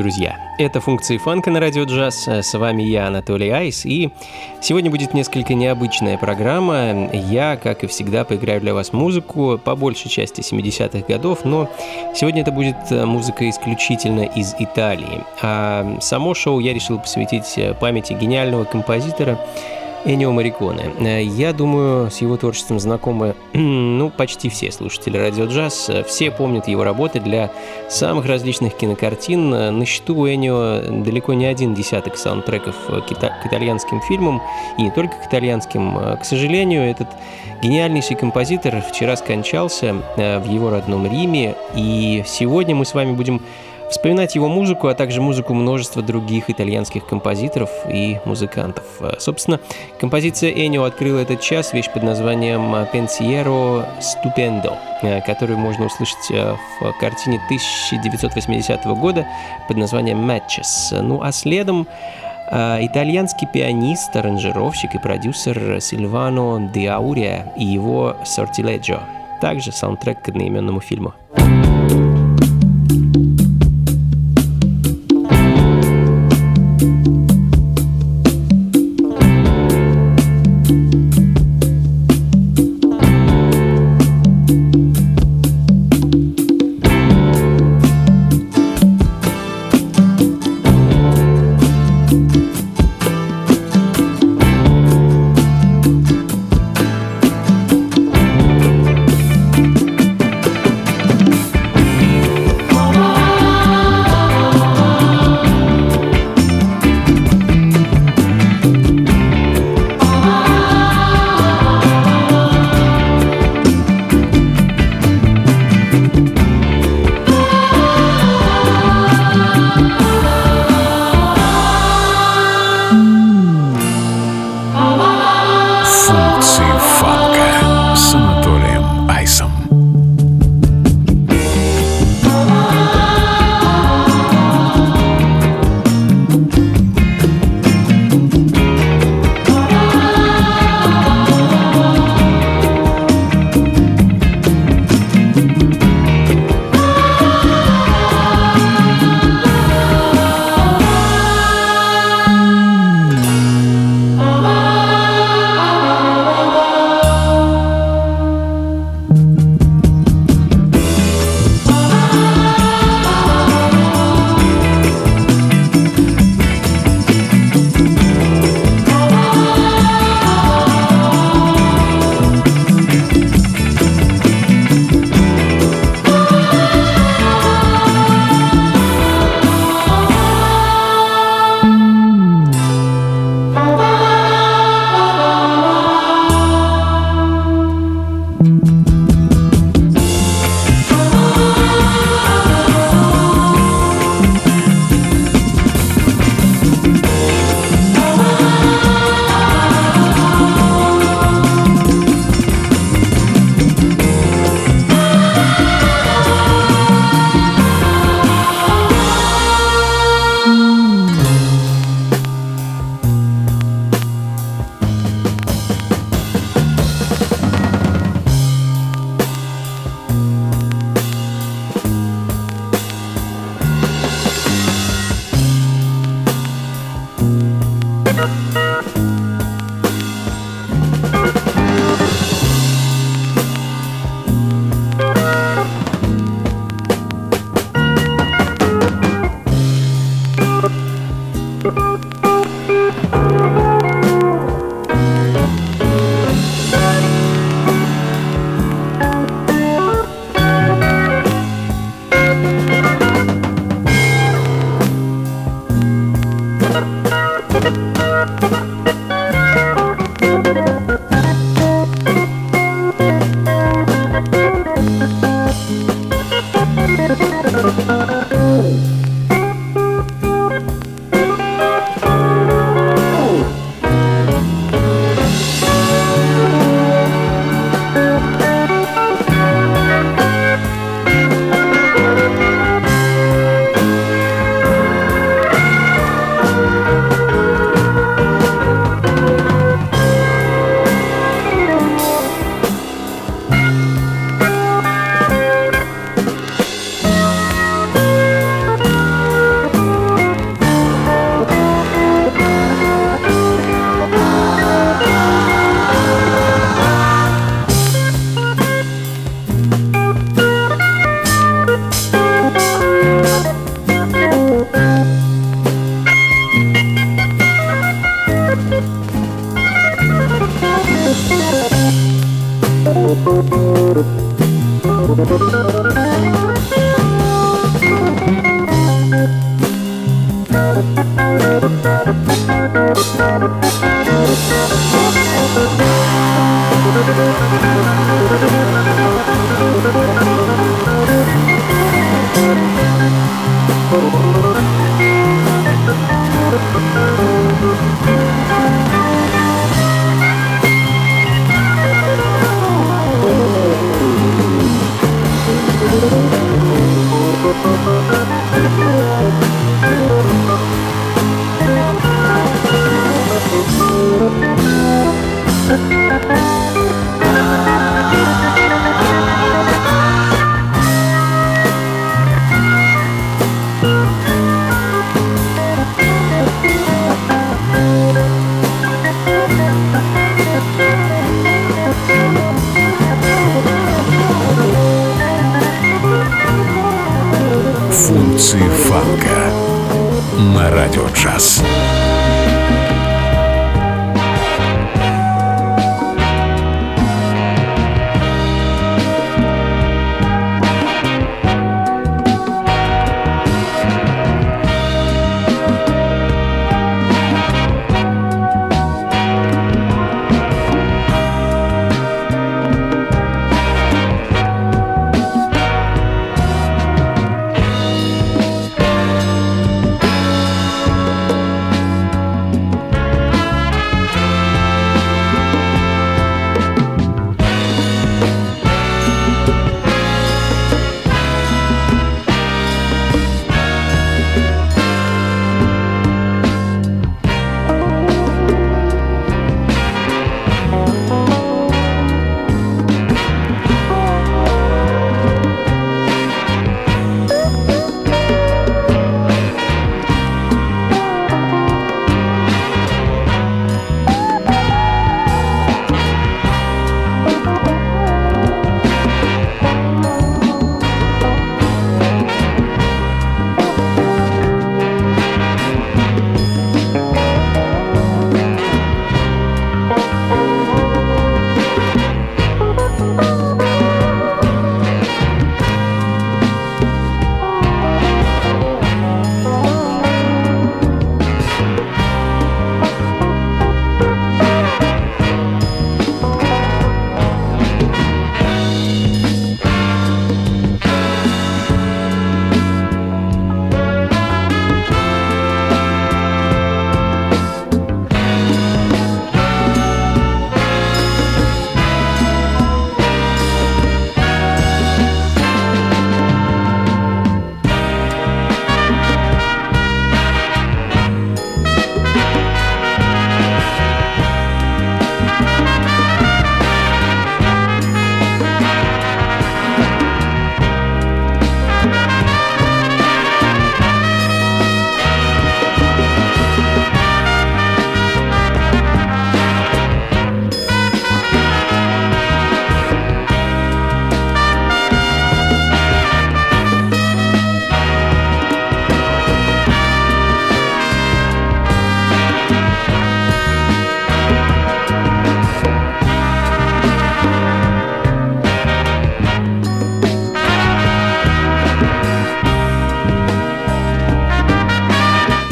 Друзья! Это функции фанка на радио джаз. С вами я, Анатолий Айс. И сегодня будет несколько необычная программа. Я, как и всегда, поиграю для вас музыку, по большей части 70-х годов, но сегодня это будет музыка исключительно из Италии. А само шоу я решил посвятить памяти гениального композитора Энио Мариконе. Э, я думаю, с его творчеством знакомы ну, почти все слушатели радио джаз. Все помнят его работы для самых различных кинокартин. На счету у Энио далеко не один десяток саундтреков к итальянским фильмам, и не только к итальянским. К сожалению, этот гениальнейший композитор вчера скончался э, в его родном Риме, и сегодня мы с вами будем вспоминать его музыку, а также музыку множества других итальянских композиторов и музыкантов. Э, собственно, композиция Энио открыла этот час, вещь под названием «Pensiero Stupendo», э, которую можно услышать э, в картине 1980 года под названием «Matches». Ну а следом итальянский пианист, аранжировщик и продюсер Сильвано Ди Аурия и его «Sortileggio», также саундтрек к одноименному фильму.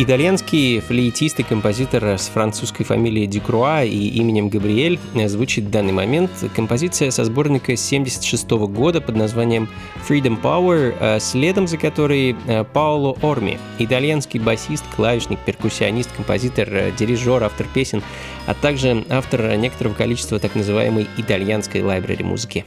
Итальянский флейтист и композитор с французской фамилией Дюкруа и именем Габриэль звучит в данный момент. Композиция со сборника 76 года под названием Freedom Power, а следом за которой э, Паоло Орми, итальянский басист, клавишник, перкуссионист, композитор, э, дирижер, автор песен, а также автор некоторого количества так называемой итальянской лайбрери музыки.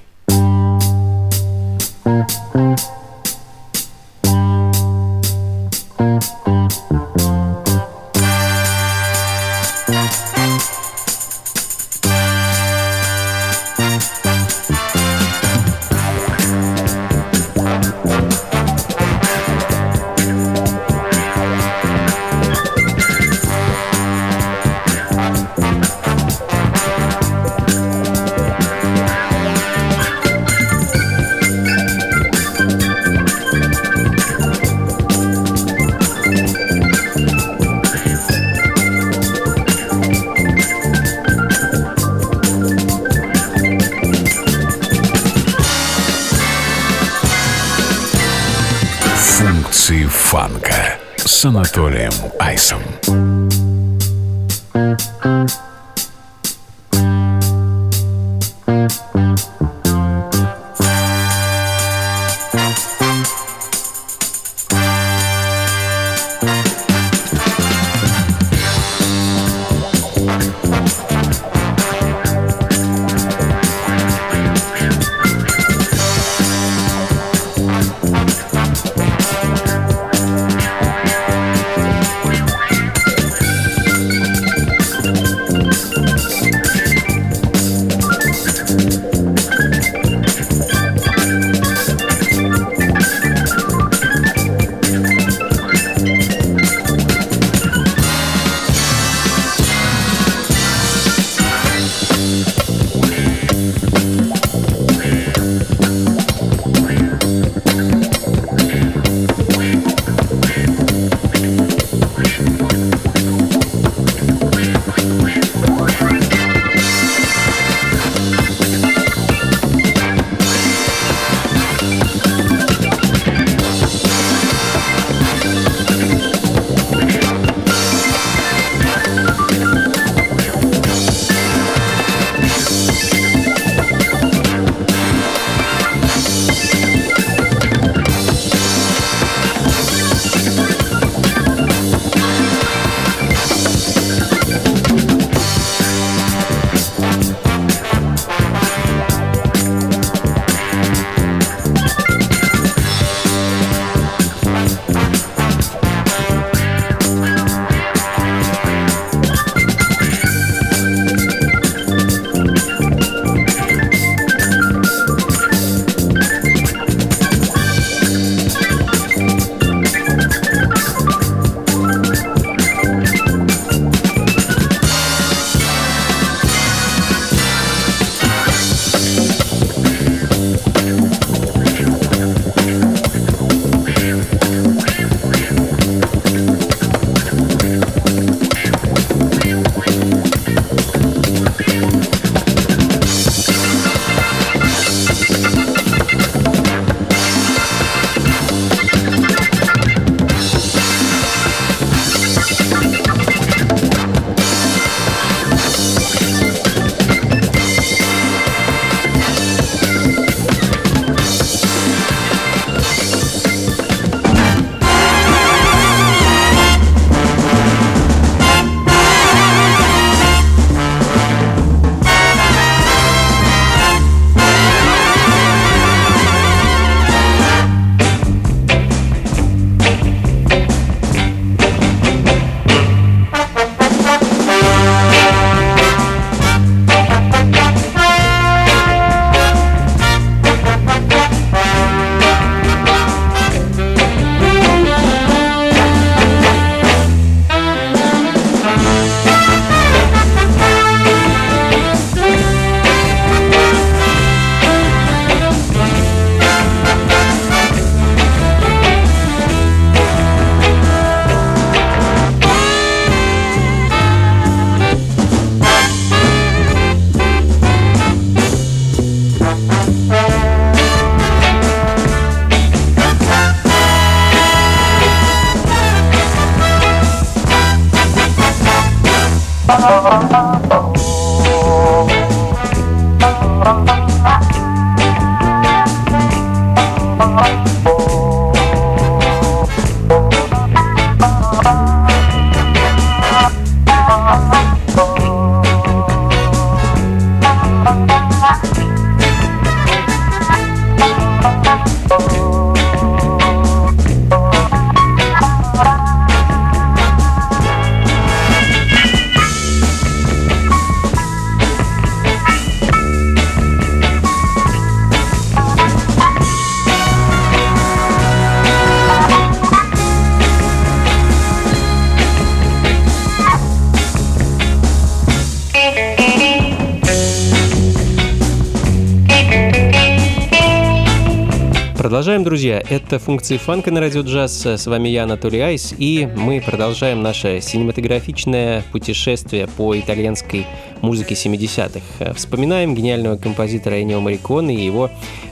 Продолжаем, друзья. Это функции фанка на радио джаз. С вами я, Анатолий Айс, и мы продолжаем наше синематографичное путешествие по итальянской музыке 70-х. Вспоминаем гениального композитора Энио Мариконе и его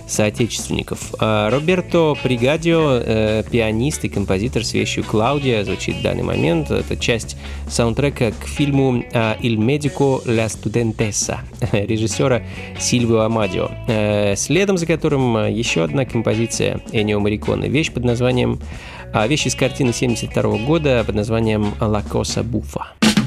соотечественников. А, Роберто Пригадио, э, пианист и композитор с вещью «Клаудия» звучит в данный момент. Это часть саундтрека к фильму а, «Il medico la studentessa» режиссера Сильвио Амадио, э, следом за которым еще одна композиция Энио Мариконе, вещь под названием а, вещь из картины 72 года под названием «La Cosa Buffa».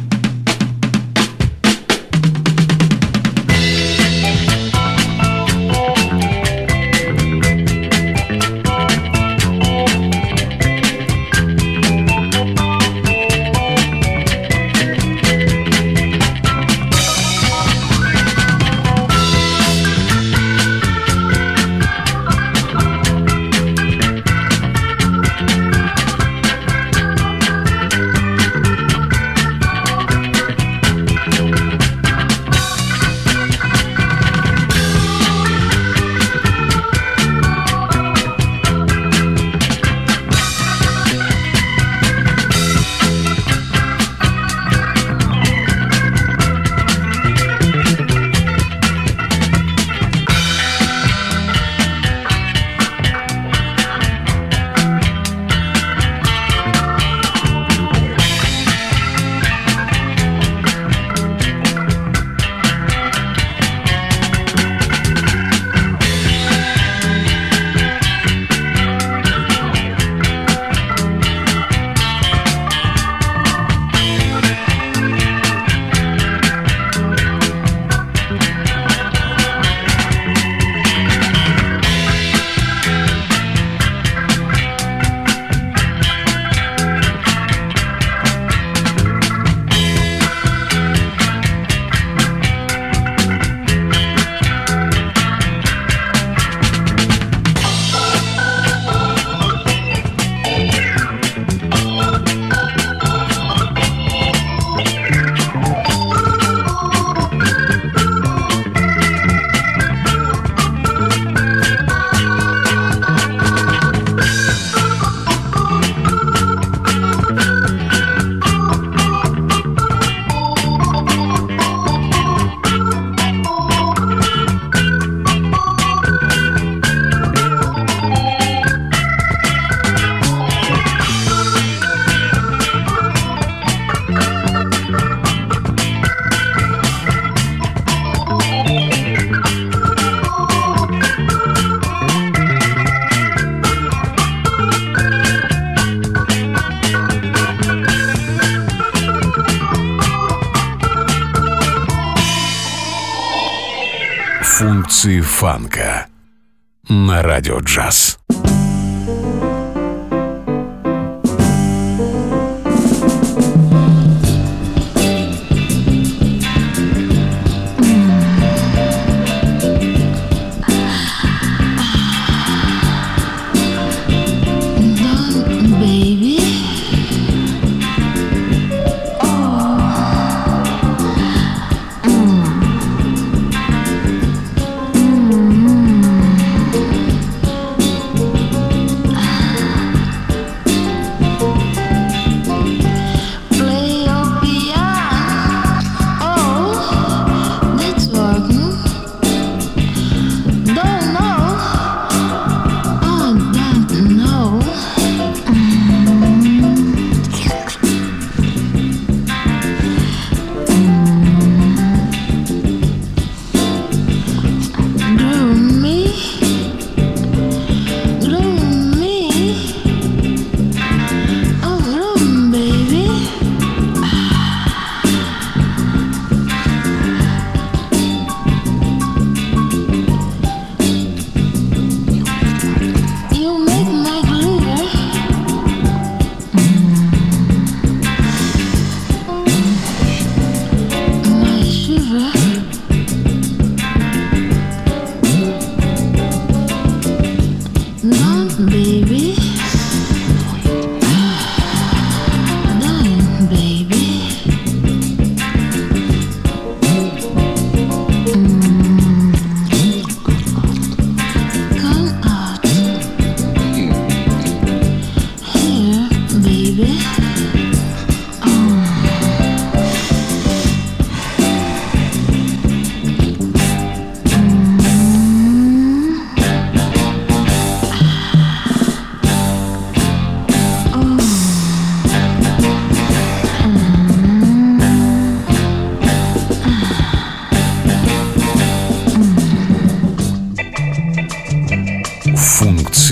Фанка на радио джаз.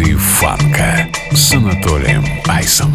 эмоции фанка с Анатолием Айсом.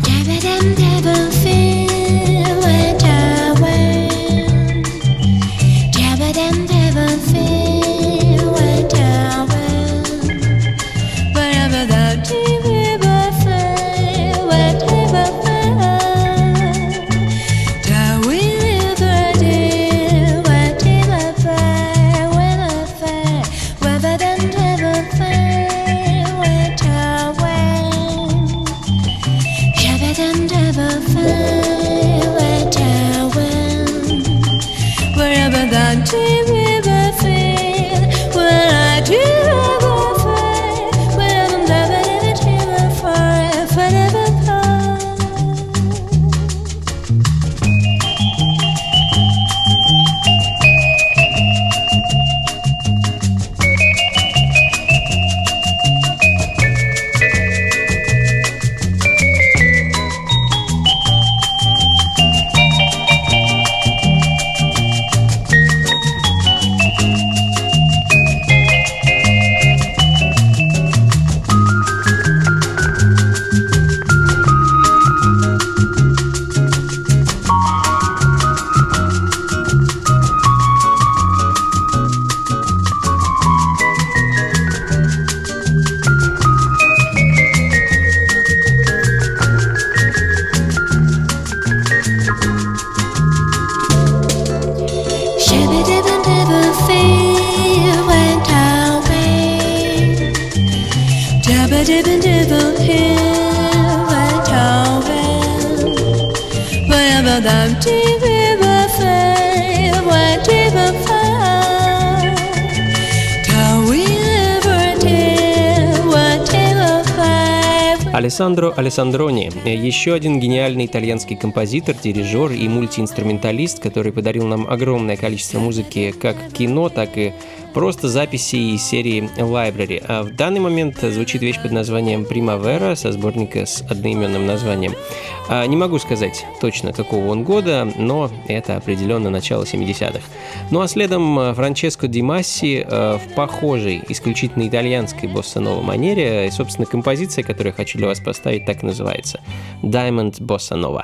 Алессандро Алессандрони – еще один гениальный итальянский композитор, дирижер и мультиинструменталист, который подарил нам огромное количество музыки как кино, так и просто записи из серии Library. А в данный момент звучит вещь под названием Primavera со сборника с одноименным названием. А не могу сказать точно, какого он года, но это определенно начало 70-х. Ну а следом э, Франческо Ди Масси э, в похожей, исключительно итальянской босса-нова манере, и, собственно, композиция, которую я хочу для вас поставить, так и называется. Diamond Bossa Nova.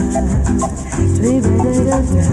Функции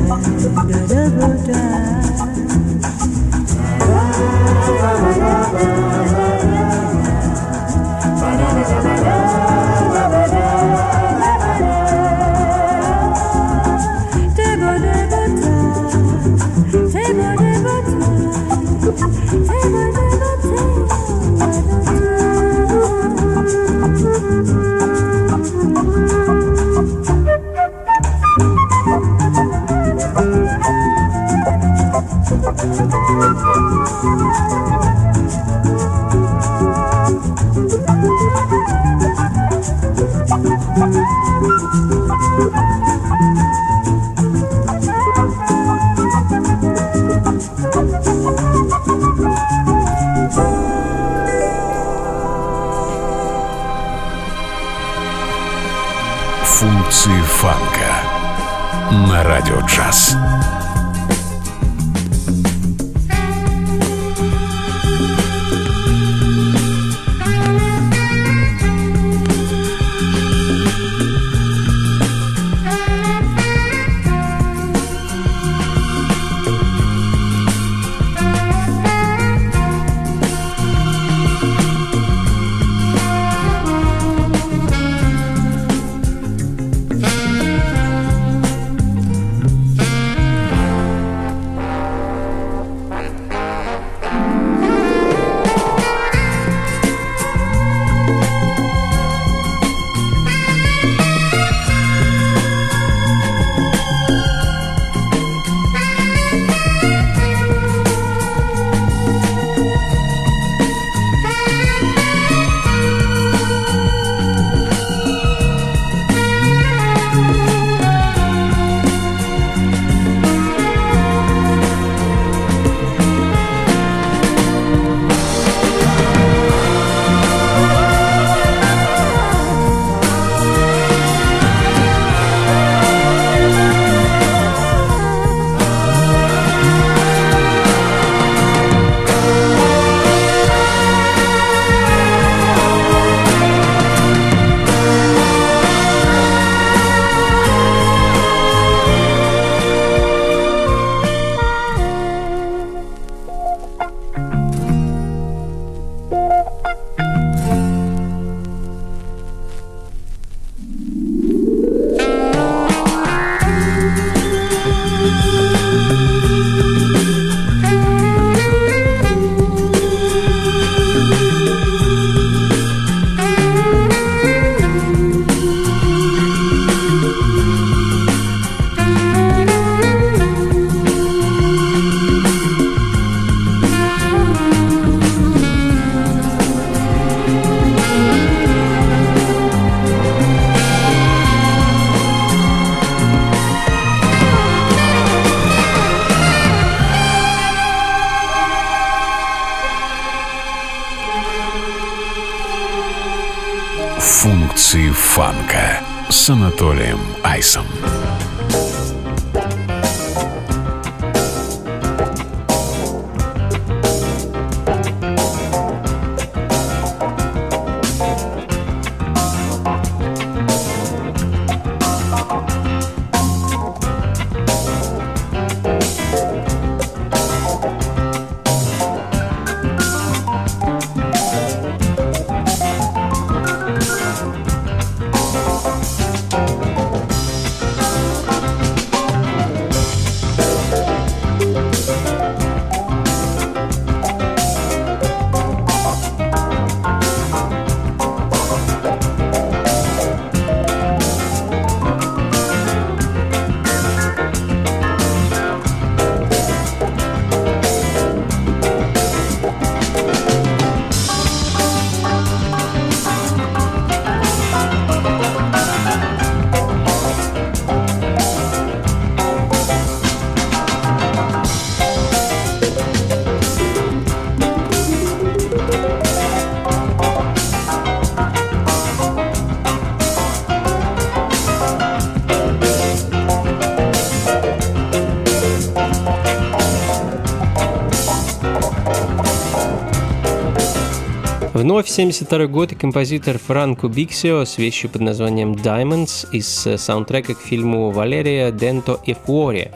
1972 год и композитор Франко Биксио с вещью под названием «Diamonds» из э, саундтрека к фильму Валерия Денто и Фуори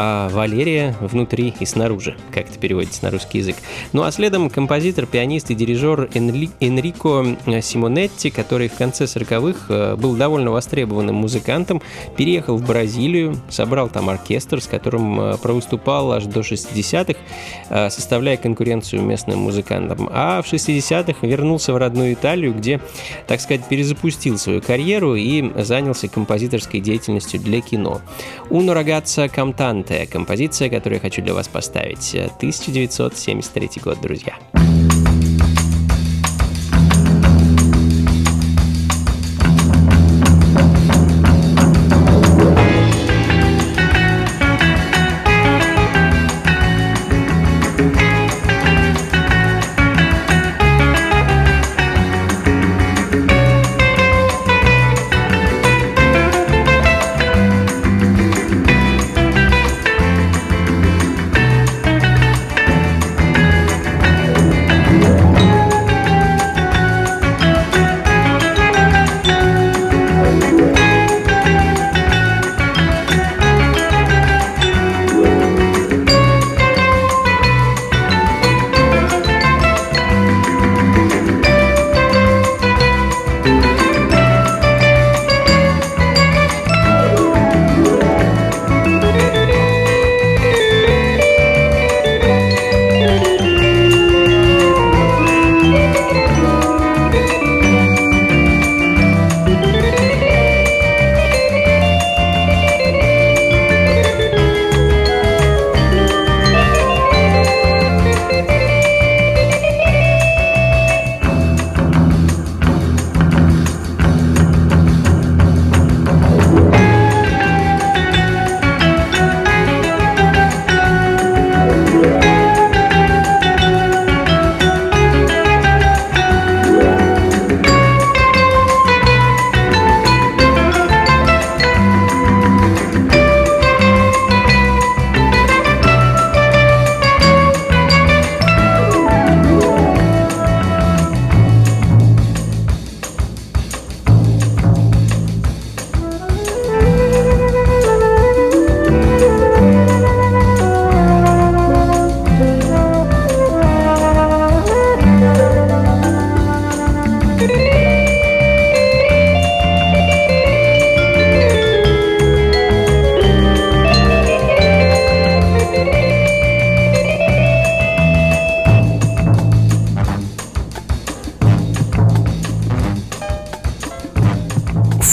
а Валерия внутри и снаружи, как это переводится на русский язык. Ну а следом композитор, пианист и дирижер Энри... Энрико Симонетти, который в конце 40-х э, был довольно востребованным музыкантом, переехал в Бразилию, собрал там оркестр, с которым э, провыступал аж до 60-х, э, составляя конкуренцию местным музыкантам. А в 60-х вернулся в родную Италию, где, так сказать, перезапустил свою карьеру и занялся композиторской деятельностью для кино. «Uno ragazza cantante» Дante, композиция, которую я хочу для вас поставить. 1973 год, друзья.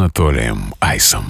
Анатолием Айсом.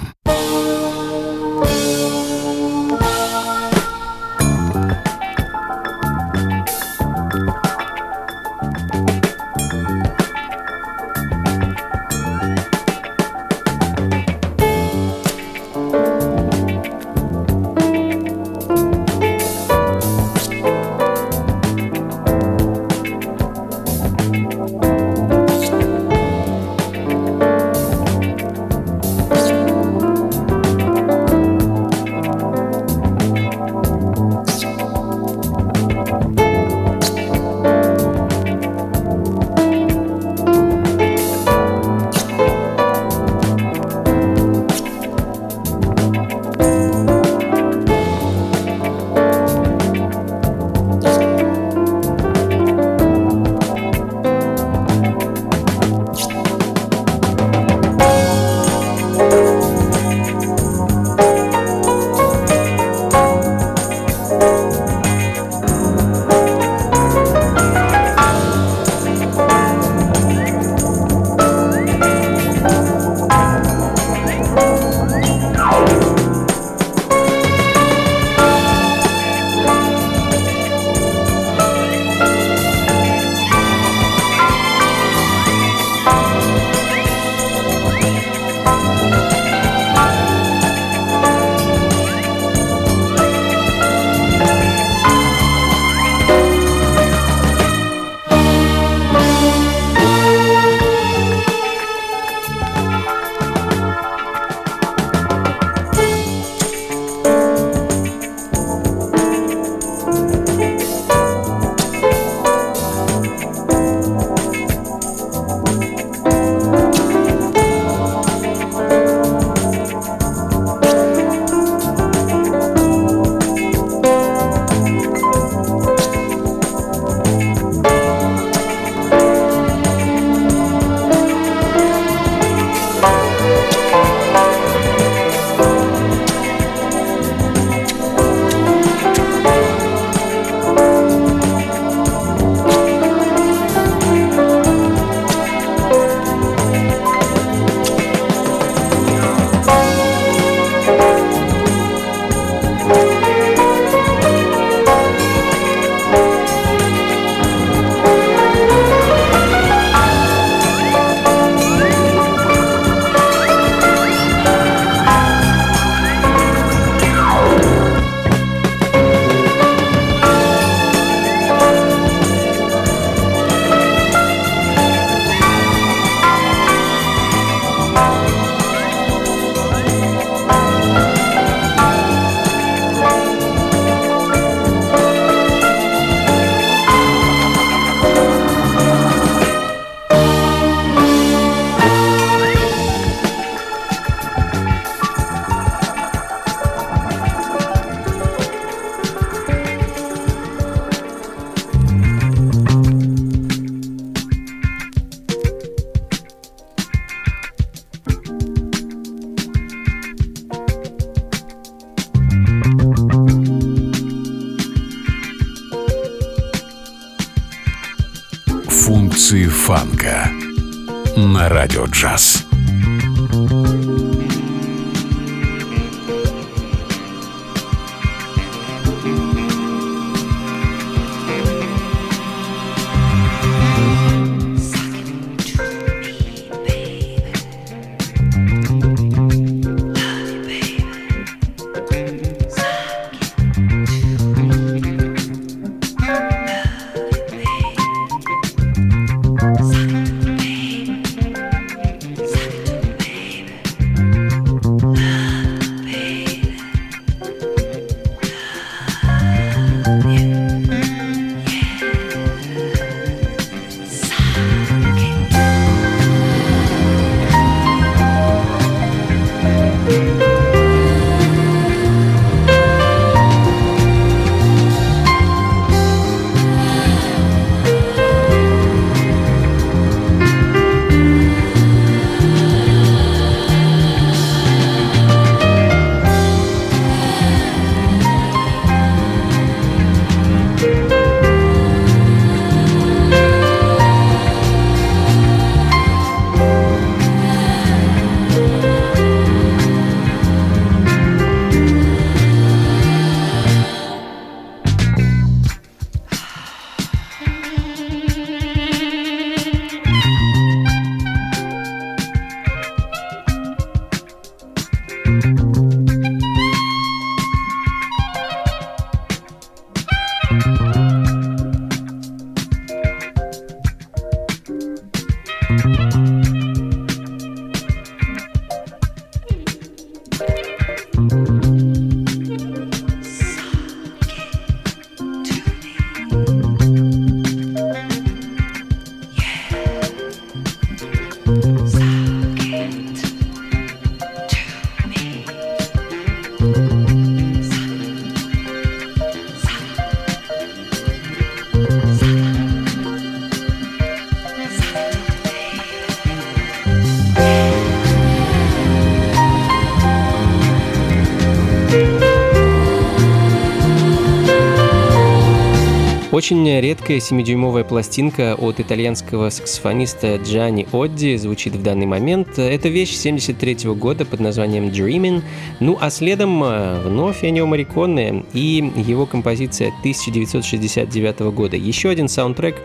Редкая 7-дюймовая пластинка от итальянского саксофониста Джани Одди звучит в данный момент. Это вещь 73 года под названием Dreaming. Ну а следом э, вновь Энио Мариконе и его композиция 1969 года. Еще один саундтрек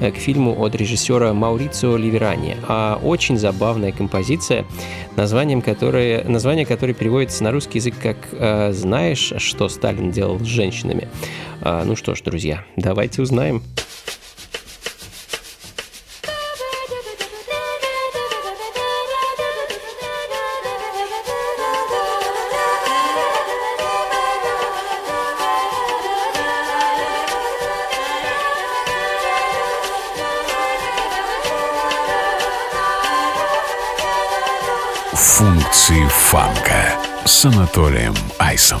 к фильму от режиссера Маурицио Ливерани. А очень забавная композиция, названием которой, название которой переводится на русский язык как «Знаешь, что Сталин делал с женщинами?». А, ну что ж, друзья, давайте узнаем. Функции Анатолием Айсом.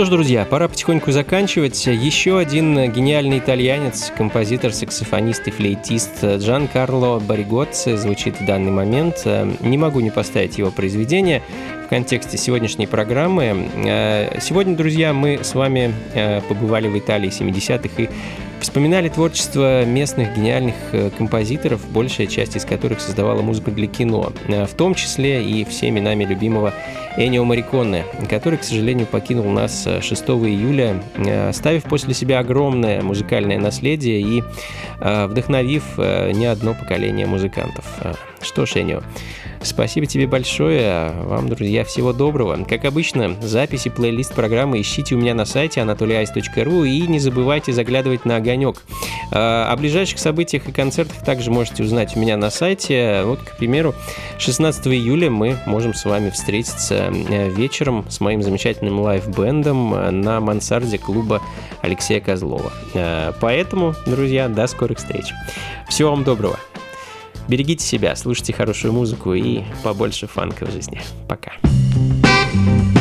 Что ж, друзья, пора потихоньку заканчивать. Еще один гениальный итальянец, композитор, саксофонист и флейтист Джан Карло Баригоцци звучит в данный момент. Не могу не поставить его произведение в контексте сегодняшней программы. Сегодня, друзья, мы с вами э, побывали в Италии 70-х и Вспоминали творчество местных гениальных э, композиторов, большая часть из которых создавала музыку для кино, э, в том числе и всеми нами любимого Энио Мариконне, который, к сожалению, покинул нас 6 э, июля, оставив после себя огромное музыкальное наследие и вдохновив не одно поколение музыкантов. Что ж, Энио, Спасибо тебе большое. Вам, друзья, всего доброго. Как обычно, записи плейлист программы ищите у меня на сайте anatolyice.ru и не забывайте заглядывать на огонек. А, о ближайших событиях и концертах также можете узнать у меня на сайте. Вот, к примеру, 16 июля мы можем с вами встретиться э, вечером с моим замечательным лайв-бендом на мансарде клуба Алексея Козлова. Э, поэтому, друзья, до скорых встреч. Всего вам доброго. Берегите себя, слушайте хорошую музыку и побольше фанка в жизни. Пока. функции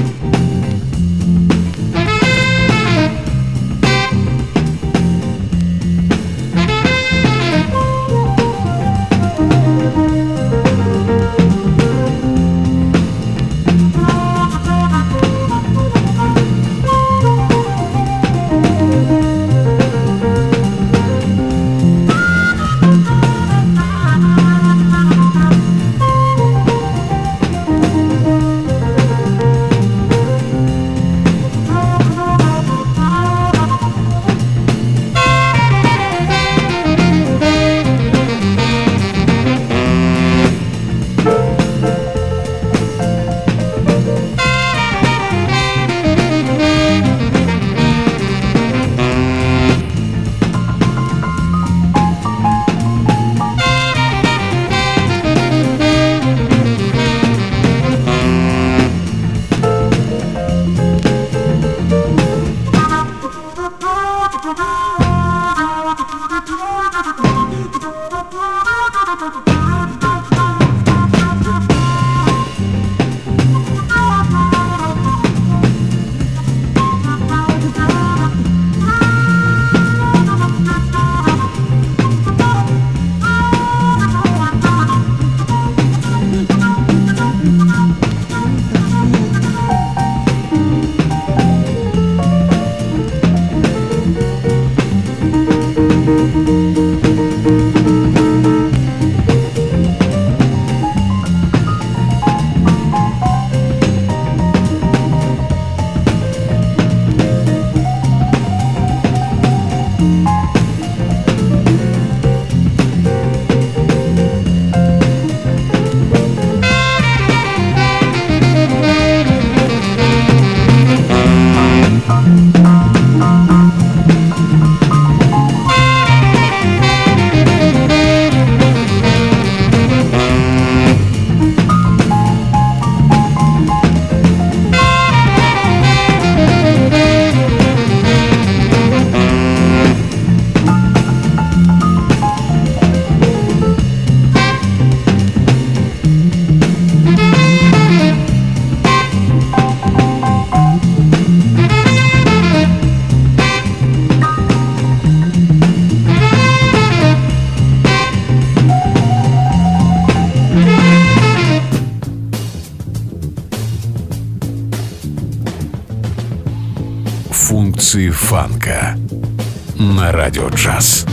фанка на радио джаз.